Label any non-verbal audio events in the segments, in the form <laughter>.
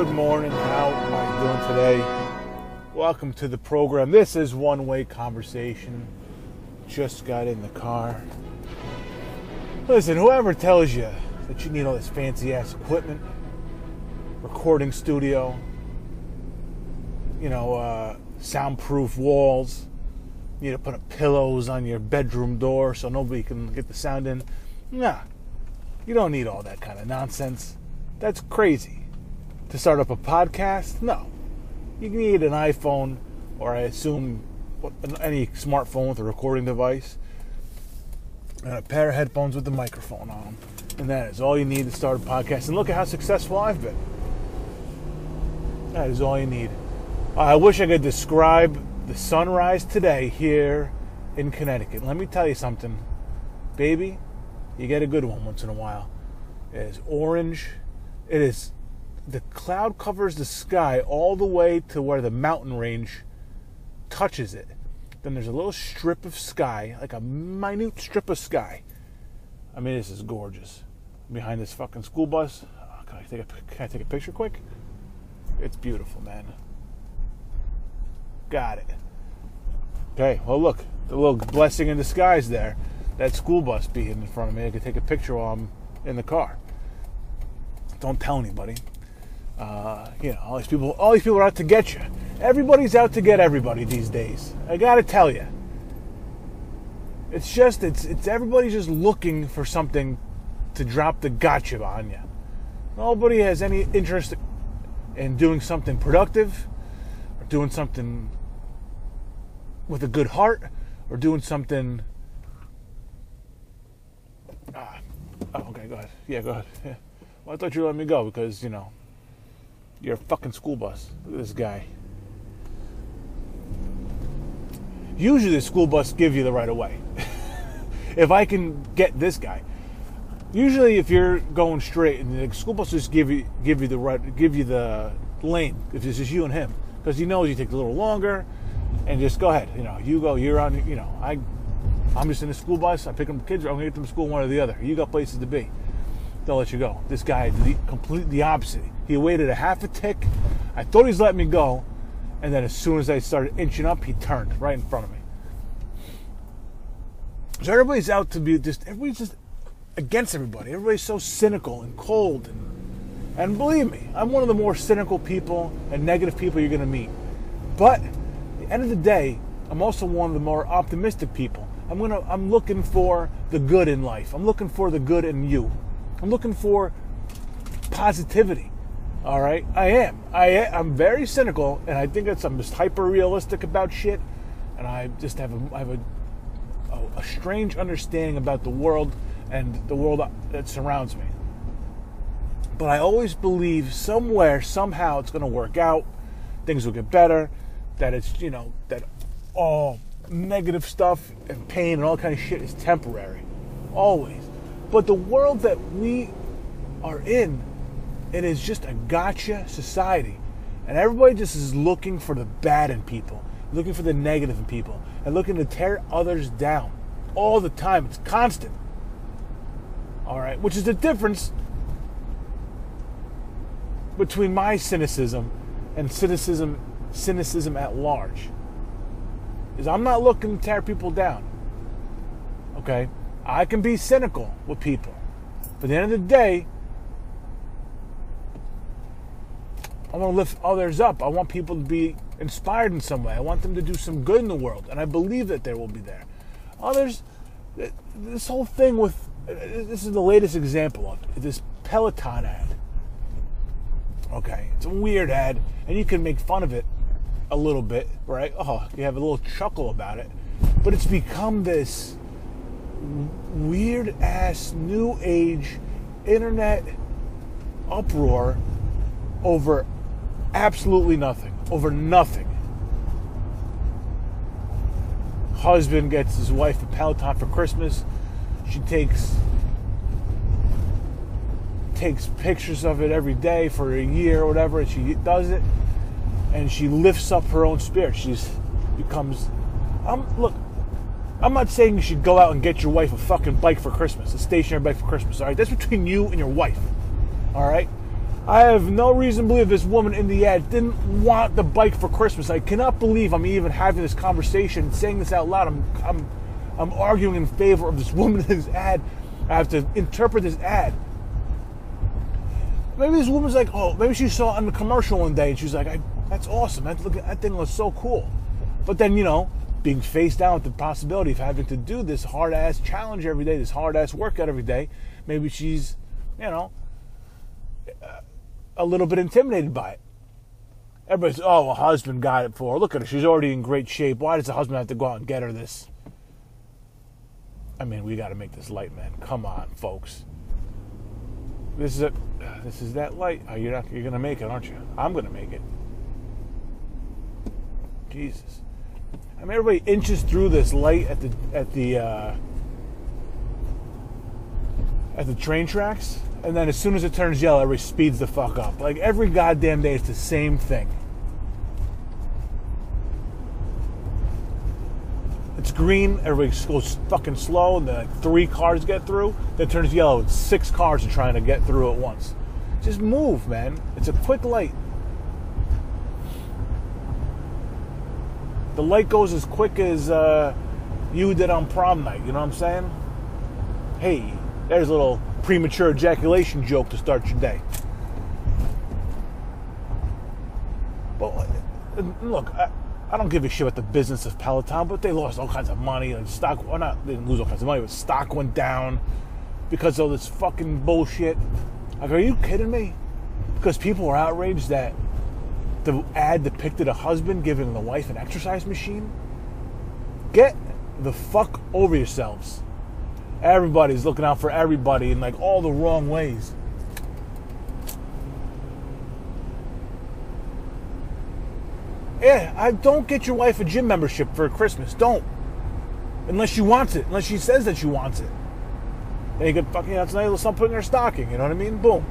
Good morning. How are you doing today? Welcome to the program. This is One Way Conversation. Just got in the car. Listen, whoever tells you that you need all this fancy ass equipment, recording studio, you know, uh, soundproof walls, you need to put pillows on your bedroom door so nobody can get the sound in. Nah, you don't need all that kind of nonsense. That's crazy. To start up a podcast? No. You need an iPhone, or I assume any smartphone with a recording device, and a pair of headphones with the microphone on them. And that is all you need to start a podcast. And look at how successful I've been. That is all you need. I wish I could describe the sunrise today here in Connecticut. Let me tell you something, baby. You get a good one once in a while. It is orange. It is the cloud covers the sky all the way to where the mountain range touches it. Then there's a little strip of sky, like a minute strip of sky. I mean, this is gorgeous. Behind this fucking school bus. Oh, can I take a can I take a picture quick? It's beautiful, man. Got it. Okay, well look, the little blessing in disguise there. That school bus being in front of me. I could take a picture while I'm in the car. Don't tell anybody. Uh, you know, all these people, all these people are out to get you. Everybody's out to get everybody these days. I gotta tell you. It's just, it's, it's everybody's just looking for something to drop the gotcha on you. Nobody has any interest in doing something productive, or doing something with a good heart, or doing something. Ah, oh, okay, go ahead. Yeah, go ahead. Yeah. <laughs> Well, I thought you let me go because you know you're a fucking school bus. Look at this guy. Usually the school bus give you the right of way. <laughs> if I can get this guy. Usually if you're going straight and the school bus just give you give you the right give you the lane if it's just you and him. Because he knows you take a little longer and just go ahead. You know, you go, you're on you know, I I'm just in the school bus, I pick up the kids, I'm gonna get them to school one or the other. You got places to be. They'll let you go. This guy the completely opposite. He waited a half a tick. I thought he's letting me go, and then as soon as I started inching up, he turned right in front of me. So everybody's out to be just everybody's just against everybody. Everybody's so cynical and cold and and believe me, I'm one of the more cynical people and negative people you're gonna meet. But at the end of the day, I'm also one of the more optimistic people. I'm gonna I'm looking for the good in life. I'm looking for the good in you. I'm looking for positivity. All right, I am. I I'm very cynical, and I think that's I'm just hyper realistic about shit, and I just have a I have a, a, a strange understanding about the world and the world that surrounds me. But I always believe somewhere, somehow, it's going to work out. Things will get better. That it's you know that all negative stuff and pain and all kind of shit is temporary, always. But the world that we are in it is just a gotcha society. And everybody just is looking for the bad in people, looking for the negative in people, and looking to tear others down all the time. It's constant. All right, which is the difference between my cynicism and cynicism cynicism at large. Is I'm not looking to tear people down. Okay? I can be cynical with people. But at the end of the day, I want to lift others up. I want people to be inspired in some way. I want them to do some good in the world, and I believe that there will be there. Others, this whole thing with uh, this is the latest example of it, this Peloton ad. Okay, it's a weird ad, and you can make fun of it a little bit, right? Oh, you have a little chuckle about it, but it's become this weird ass new age internet uproar over absolutely nothing, over nothing. Husband gets his wife a Peloton for Christmas. She takes takes pictures of it every day for a year or whatever, and she does it, and she lifts up her own spirit. She's becomes. Um, look, I'm not saying you should go out and get your wife a fucking bike for Christmas, a stationary bike for Christmas. All right, that's between you and your wife. All right, I have no reason to believe this woman in the ad didn't want the bike for Christmas. I cannot believe I'm even having this conversation, saying this out loud. I'm, I'm, I'm arguing in favor of this <laughs> woman in this ad. I have to interpret this ad. Maybe this woman's like, oh, maybe she saw it on the commercial one day and she's like, I, that's awesome. That, look, that thing looks so cool. But then, you know, being faced down with the possibility of having to do this hard ass challenge every day, this hard ass workout every day, maybe she's, you know, a little bit intimidated by it. Everybody's, oh, a husband got it for her. Look at her. She's already in great shape. Why does the husband have to go out and get her this? I mean, we got to make this light, man. Come on, folks. This is a, this is that light. Oh, you're not, you're gonna make it, aren't you? I'm gonna make it. Jesus. I mean, everybody inches through this light at the at the uh, at the train tracks and then as soon as it turns yellow, everybody speeds the fuck up. Like every goddamn day, it's the same thing. It's green, everybody goes fucking slow, and then like three cars get through. Then it turns yellow, and six cars are trying to get through at once. Just move, man. It's a quick light. The light goes as quick as uh, you did on prom night. You know what I'm saying? Hey, there's a little premature ejaculation joke to start your day. But uh, look, I, I, don't give a shit about the business of Peloton, but they lost all kinds of money. Like stock, well, not they didn't lose all kinds of money, but stock went down because of this fucking bullshit. Like, are you kidding me? Because people were outraged that the ad depicted a husband giving the wife an exercise machine. Get the fuck over yourselves. Everybody's looking out for everybody in like all the wrong ways. Yeah, I don't get your wife a gym membership for Christmas. Don't. Unless she wants it. Unless she says that she wants it. Then you can fucking, you know, little something in her stocking. You know what I mean? Boom.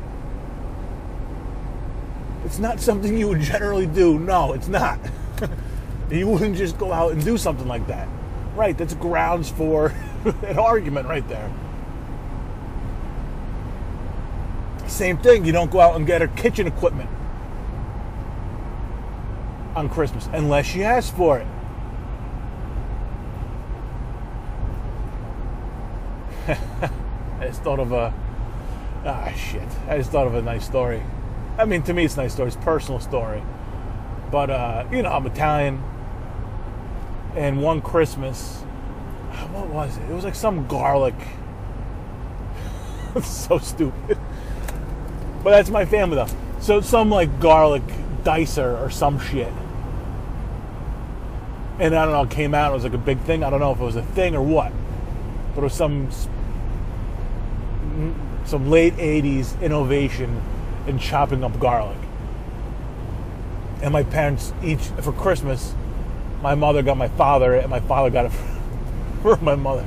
It's not something you would generally do. No, it's not. <laughs> you wouldn't just go out and do something like that. Right, that's grounds for <laughs> an argument right there. Same thing, you don't go out and get her kitchen equipment on Christmas unless she asks for it. <laughs> I just thought of a ah shit. I just thought of a nice story. I mean, to me, it's a nice story. It's a personal story, but uh, you know, I'm Italian, and one Christmas, what was it? It was like some garlic. <laughs> so stupid. But that's my family though. So some like garlic dicer or some shit. And I don't know, it came out, it was like a big thing. I don't know if it was a thing or what. But it was some some late 80s innovation in chopping up garlic. And my parents each for Christmas, my mother got my father and my father got it <laughs> for <laughs> my mother.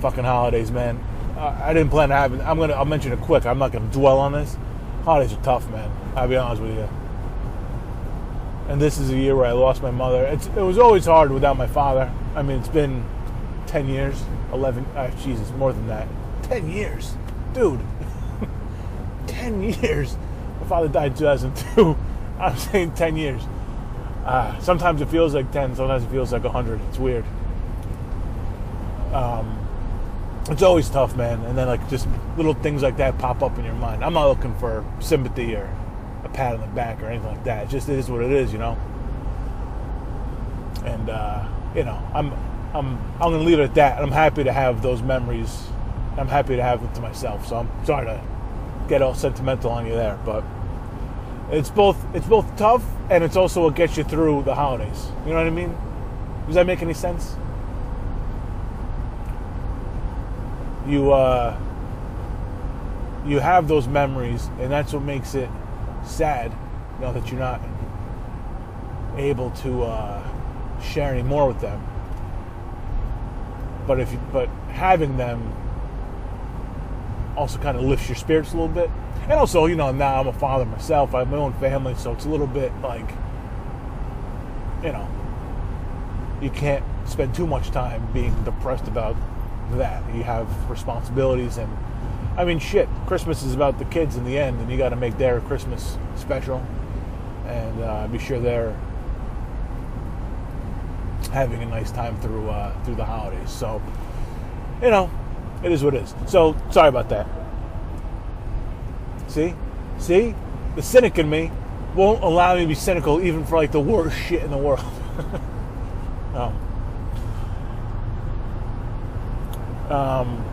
Fucking holidays, man. I didn't plan to have. I'm gonna. I'll mention it quick. I'm not gonna dwell on this. Holidays are tough, man. I'll be honest with you. And this is a year where I lost my mother. It's, it was always hard without my father. I mean, it's been ten years, eleven. Uh, Jesus, more than that. Ten years, dude. <laughs> ten years. My father died in 2002. <laughs> I'm saying ten years. Uh, sometimes it feels like 10, sometimes it feels like 100. It's weird. Um, it's always tough, man. And then, like, just little things like that pop up in your mind. I'm not looking for sympathy or a pat on the back or anything like that. It just is what it is, you know? And, uh, you know, I'm, I'm, I'm going to leave it at that. I'm happy to have those memories. I'm happy to have them to myself. So I'm sorry to get all sentimental on you there, but it's both it's both tough and it's also what gets you through the holidays. You know what I mean? Does that make any sense? You uh, you have those memories, and that's what makes it sad. You that you're not able to uh, share any more with them. But if you, but having them also kind of lifts your spirits a little bit and also, you know, now I'm a father myself. I have my own family, so it's a little bit like, you know, you can't spend too much time being depressed about that. You have responsibilities, and I mean, shit. Christmas is about the kids in the end, and you got to make their Christmas special, and uh, be sure they're having a nice time through uh, through the holidays. So, you know, it is what it is. So sorry about that. See, see, the cynic in me won't allow me to be cynical even for like the worst shit in the world. oh. <laughs> Um.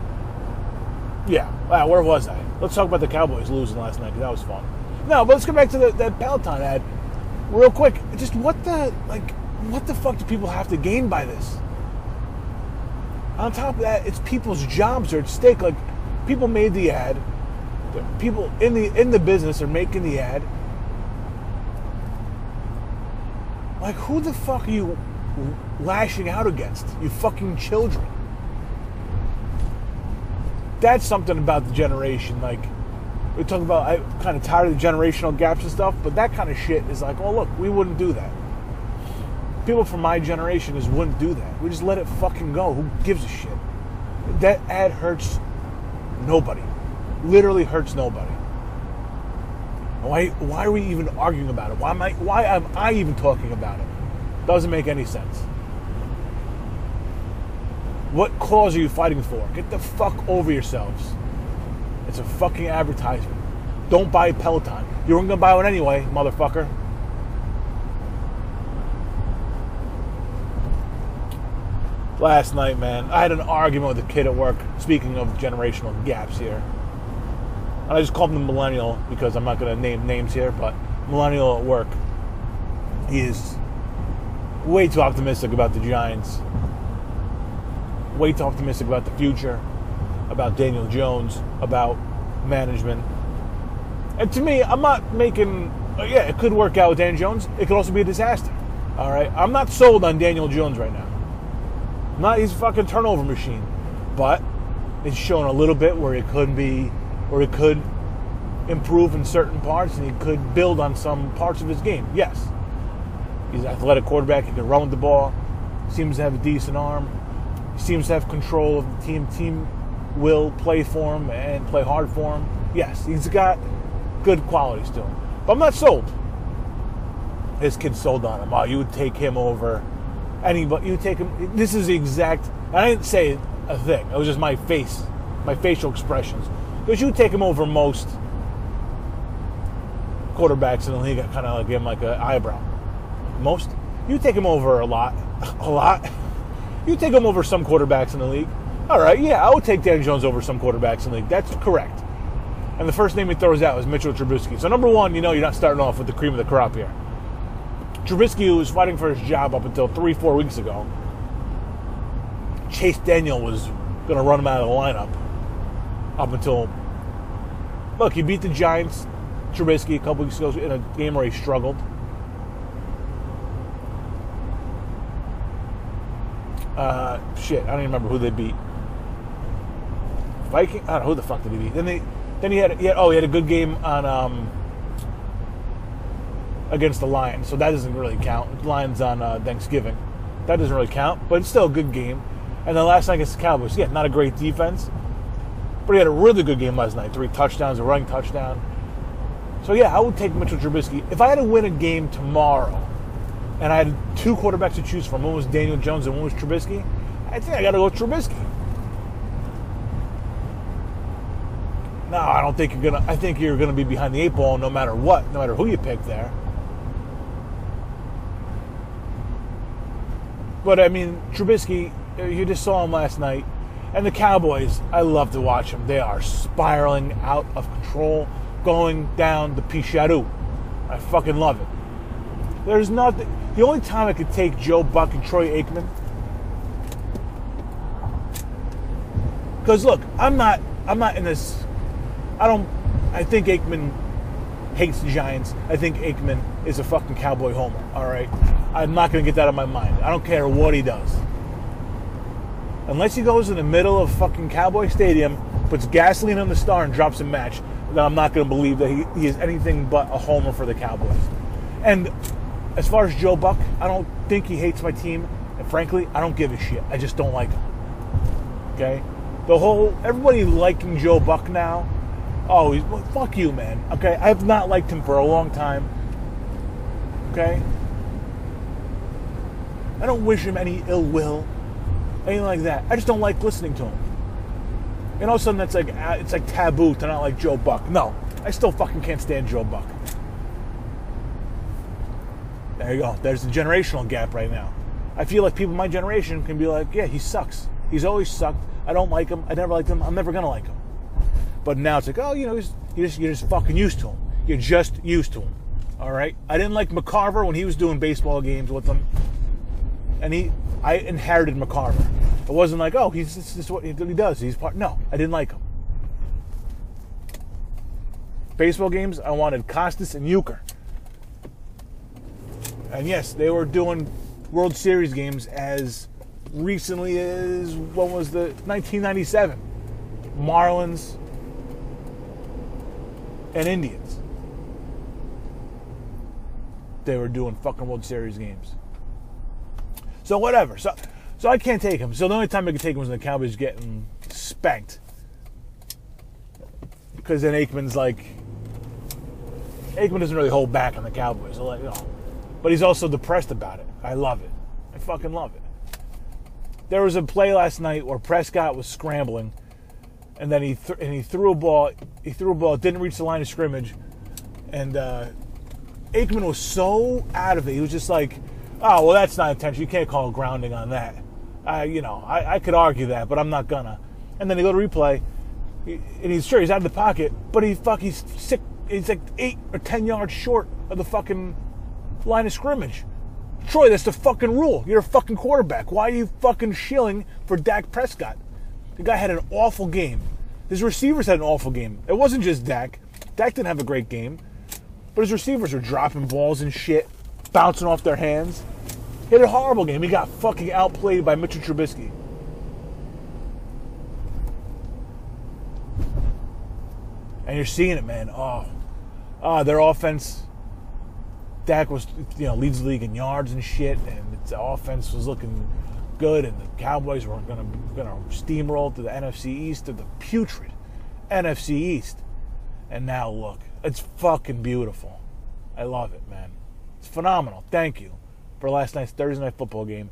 Yeah. Wow, where was I? Let's talk about the Cowboys losing last night because that was fun. No, but let's go back to the, that Peloton ad real quick. Just what the like? What the fuck do people have to gain by this? On top of that, it's people's jobs are at stake. Like people made the ad, people in the in the business are making the ad. Like who the fuck are you lashing out against? You fucking children. That's something about the generation. Like we talk about, I'm kind of tired of the generational gaps and stuff, but that kind of shit is like, oh look, we wouldn't do that people from my generation just wouldn't do that. We just let it fucking go. Who gives a shit? That ad hurts nobody. Literally hurts nobody. Why why are we even arguing about it? Why am I why am I even talking about it? Doesn't make any sense. What cause are you fighting for? Get the fuck over yourselves. It's a fucking advertisement. Don't buy Peloton. You weren't gonna buy one anyway, motherfucker. last night, man. I had an argument with a kid at work. Speaking of generational gaps here, and I just called him the millennial because I'm not going to name names here, but millennial at work. He is way too optimistic about the Giants. Way too optimistic about the future, about Daniel Jones, about management. And to me, I'm not making. Yeah, it could work out with Daniel Jones. It could also be a disaster. All right, I'm not sold on Daniel Jones right now. Not he's a fucking turnover machine, but it's shown a little bit where it could be, where he could improve in certain parts, and he could build on some parts of his game. Yes, he's an athletic quarterback. He can run with the ball. Seems to have a decent arm. He seems to have control of the team. Team will play for him and play hard for him. Yes, he's got good qualities to him. But I'm not sold. His kid sold on him. Oh, you would take him over anybody. You take him. This is the exact. I didn't say a thing. It was just my face, my facial expressions. Because you take him over most quarterbacks in the league. I kind of like give him like an eyebrow. Most. You take him over a lot, <laughs> a lot. You take him over some quarterbacks in the league. All right, yeah, I would take Dan Jones over some quarterbacks in the league. That's correct. And the first name he throws out is Mitchell Trubisky. So number one, you know you're not starting off with the cream of the crop here. Trubisky was fighting for his job up until three, four weeks ago. Chase Daniel was going to run him out of the lineup up until. Look, he beat the Giants, Trubisky, a couple weeks ago in a game where he struggled. Uh, shit, I don't even remember who they beat. Viking? I don't know who the fuck did he beat. Then they, then he had, he had oh, he had a good game on um, against the Lions, so that doesn't really count. Lions on uh, Thanksgiving, that doesn't really count, but it's still a good game. And the last night against the Cowboys, yeah, not a great defense, but he had a really good game last night. Three touchdowns, a running touchdown. So yeah, I would take Mitchell Trubisky if I had to win a game tomorrow, and I had two quarterbacks to choose from. One was Daniel Jones and one was Trubisky. I think I got to go Trubisky. No, I don't think you're gonna. I think you're gonna be behind the eight ball no matter what, no matter who you pick there. But I mean, Trubisky, you just saw him last night. And the Cowboys, I love to watch them. They are spiraling out of control, going down the Picharu. I fucking love it. There's nothing. The only time I could take Joe Buck and Troy Aikman. Because look, I'm not. I'm not in this. I don't. I think Aikman hates the Giants. I think Aikman is a fucking cowboy homer. All right. I'm not to get that out of my mind. I don't care what he does. Unless he goes in the middle of fucking Cowboy Stadium, puts gasoline on the star, and drops a match, then I'm not going to believe that he, he is anything but a homer for the Cowboys. And as far as Joe Buck, I don't think he hates my team. And frankly, I don't give a shit. I just don't like him. Okay? The whole everybody liking Joe Buck now. Oh, he's well, fuck you, man. Okay, I have not liked him for a long time. Okay, I don't wish him any ill will, anything like that. I just don't like listening to him. And all of a sudden, that's like uh, it's like taboo to not like Joe Buck. No, I still fucking can't stand Joe Buck. There you go. There's the generational gap right now. I feel like people my generation can be like, yeah, he sucks. He's always sucked. I don't like him. I never liked him. I'm never gonna like him. But now it's like, oh, you know, he's, you're just you're just fucking used to him. You're just used to him. All right. I didn't like McCarver when he was doing baseball games with them, and he I inherited McCarver. It wasn't like, oh, he's this is what he does. He's part. No, I didn't like him. Baseball games, I wanted Costas and Uecker. And yes, they were doing World Series games as recently as what was the 1997 Marlins and Indians. They were doing fucking World Series games. So whatever. So so I can't take him. So the only time I could take him was when the Cowboys getting spanked. Because then Aikman's like Aikman doesn't really hold back on the Cowboys. You know, but he's also depressed about it. I love it. I fucking love it. There was a play last night where Prescott was scrambling, and then he th- and he threw a ball. He threw a ball. Didn't reach the line of scrimmage, and uh, Aikman was so out of it. He was just like, "Oh well, that's not intentional. You can't call grounding on that." I, you know, I, I could argue that, but I'm not gonna. And then he go to replay, and he's sure he's out of the pocket, but he fuck he's sick. He's like eight or ten yards short of the fucking line of scrimmage. Troy, that's the fucking rule. You're a fucking quarterback. Why are you fucking shilling for Dak Prescott? The guy had an awful game. His receivers had an awful game. It wasn't just Dak. Dak didn't have a great game, but his receivers were dropping balls and shit, bouncing off their hands. He had a horrible game. He got fucking outplayed by Mitchell Trubisky. And you're seeing it, man. Oh, oh, their offense. Dak was, you know, leads the league in yards and shit, and the offense was looking good, and the Cowboys were gonna gonna steamroll to the NFC East to the putrid NFC East. And now look, it's fucking beautiful. I love it, man. It's phenomenal. Thank you for last night's Thursday night football game.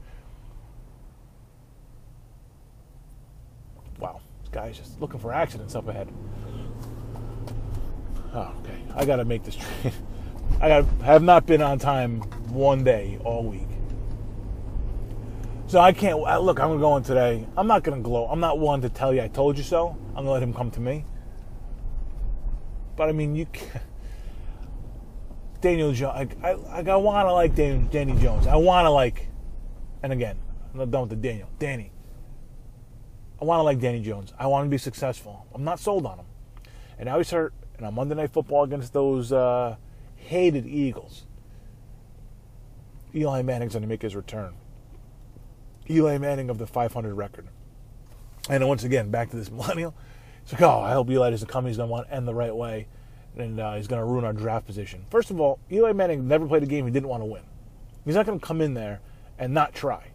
Wow, this guy's just looking for accidents up ahead. Oh, okay. I gotta make this train. <laughs> I got have not been on time one day all week. So I can't uh, look. I'm gonna go in today. I'm not gonna glow. I'm not one to tell you I told you so. I'm gonna let him come to me. But I mean, you. <laughs> Can, Daniel Jones. I, I, I want to like Danny, Jones. I want to like, and again, I'm not done with the Daniel. Danny. I want to like Danny Jones. I want to be successful. I'm not sold on him. And now he's hurt. And on Monday Night Football against those uh, hated Eagles, Eli Manning's going to make his return. Eli Manning of the 500 record. And once again, back to this millennial. It's like, oh, I hope Eli doesn't come. He's going to want to end the right way and uh, he's going to ruin our draft position. First of all, Eli Manning never played a game he didn't want to win. He's not going to come in there and not try.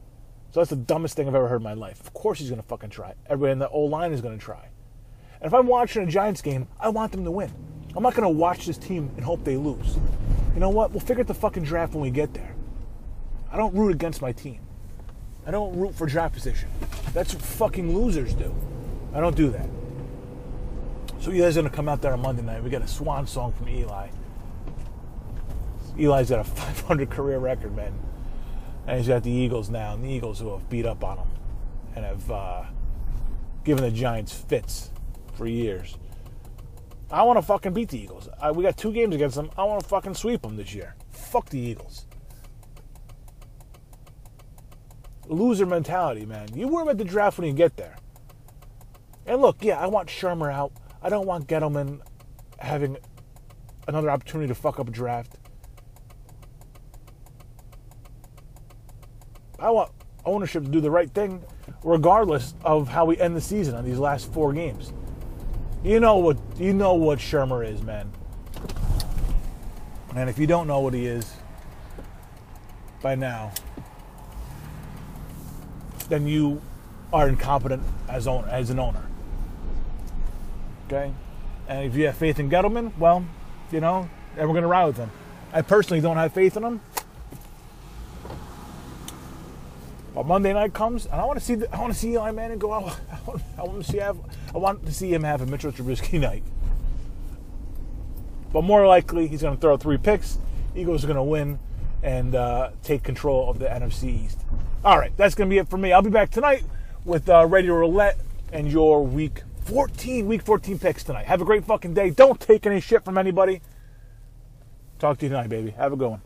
So that's the dumbest thing I've ever heard in my life. Of course he's going to fucking try. Everybody in the O line is going to try. And if I'm watching a Giants game, I want them to win. I'm not going to watch this team and hope they lose. You know what? We'll figure out the fucking draft when we get there. I don't root against my team. I don't root for draft position. That's what fucking losers do. I don't do that. So Eli's to come out there on Monday night. We got a swan song from Eli. Eli's got a <laughs> 500 career record, man. And he's got the Eagles now, and the Eagles who have beat up on him and have uh, given the Giants fits for years. I want to fucking beat the Eagles. I, we got two games against them. I want to fucking sweep them this year. Fuck the Eagles. Loser mentality, man. You worry about the draft when you get there. And look, yeah, I want Shurmur out. I don't want Gettleman having another opportunity to fuck up a draft. I want ownership to do the right thing regardless of how we end the season on these last four games. You know what you know what Shurmur is, man. And if you don't know what he is by now, then you are incompetent as owner as an owner. Okay, and if you have faith in Gettleman, well, you know, then we're going to ride with him. I personally don't have faith in him. But Monday night comes, and I want to see the, I want to see Eli Manning go out. <laughs> I want, to see have I want to see him have a Mitchell Trubisky <laughs> night. But more likely, he's going to throw three picks. Eagles are going to win and uh, take control of the NFC East. All right, that's going to be it for me. I'll be back tonight with uh, Radio Roulette and your week 14, week 14 picks tonight. Have a great fucking day. Don't take any shit from anybody. Talk to you tonight, baby. Have a good one.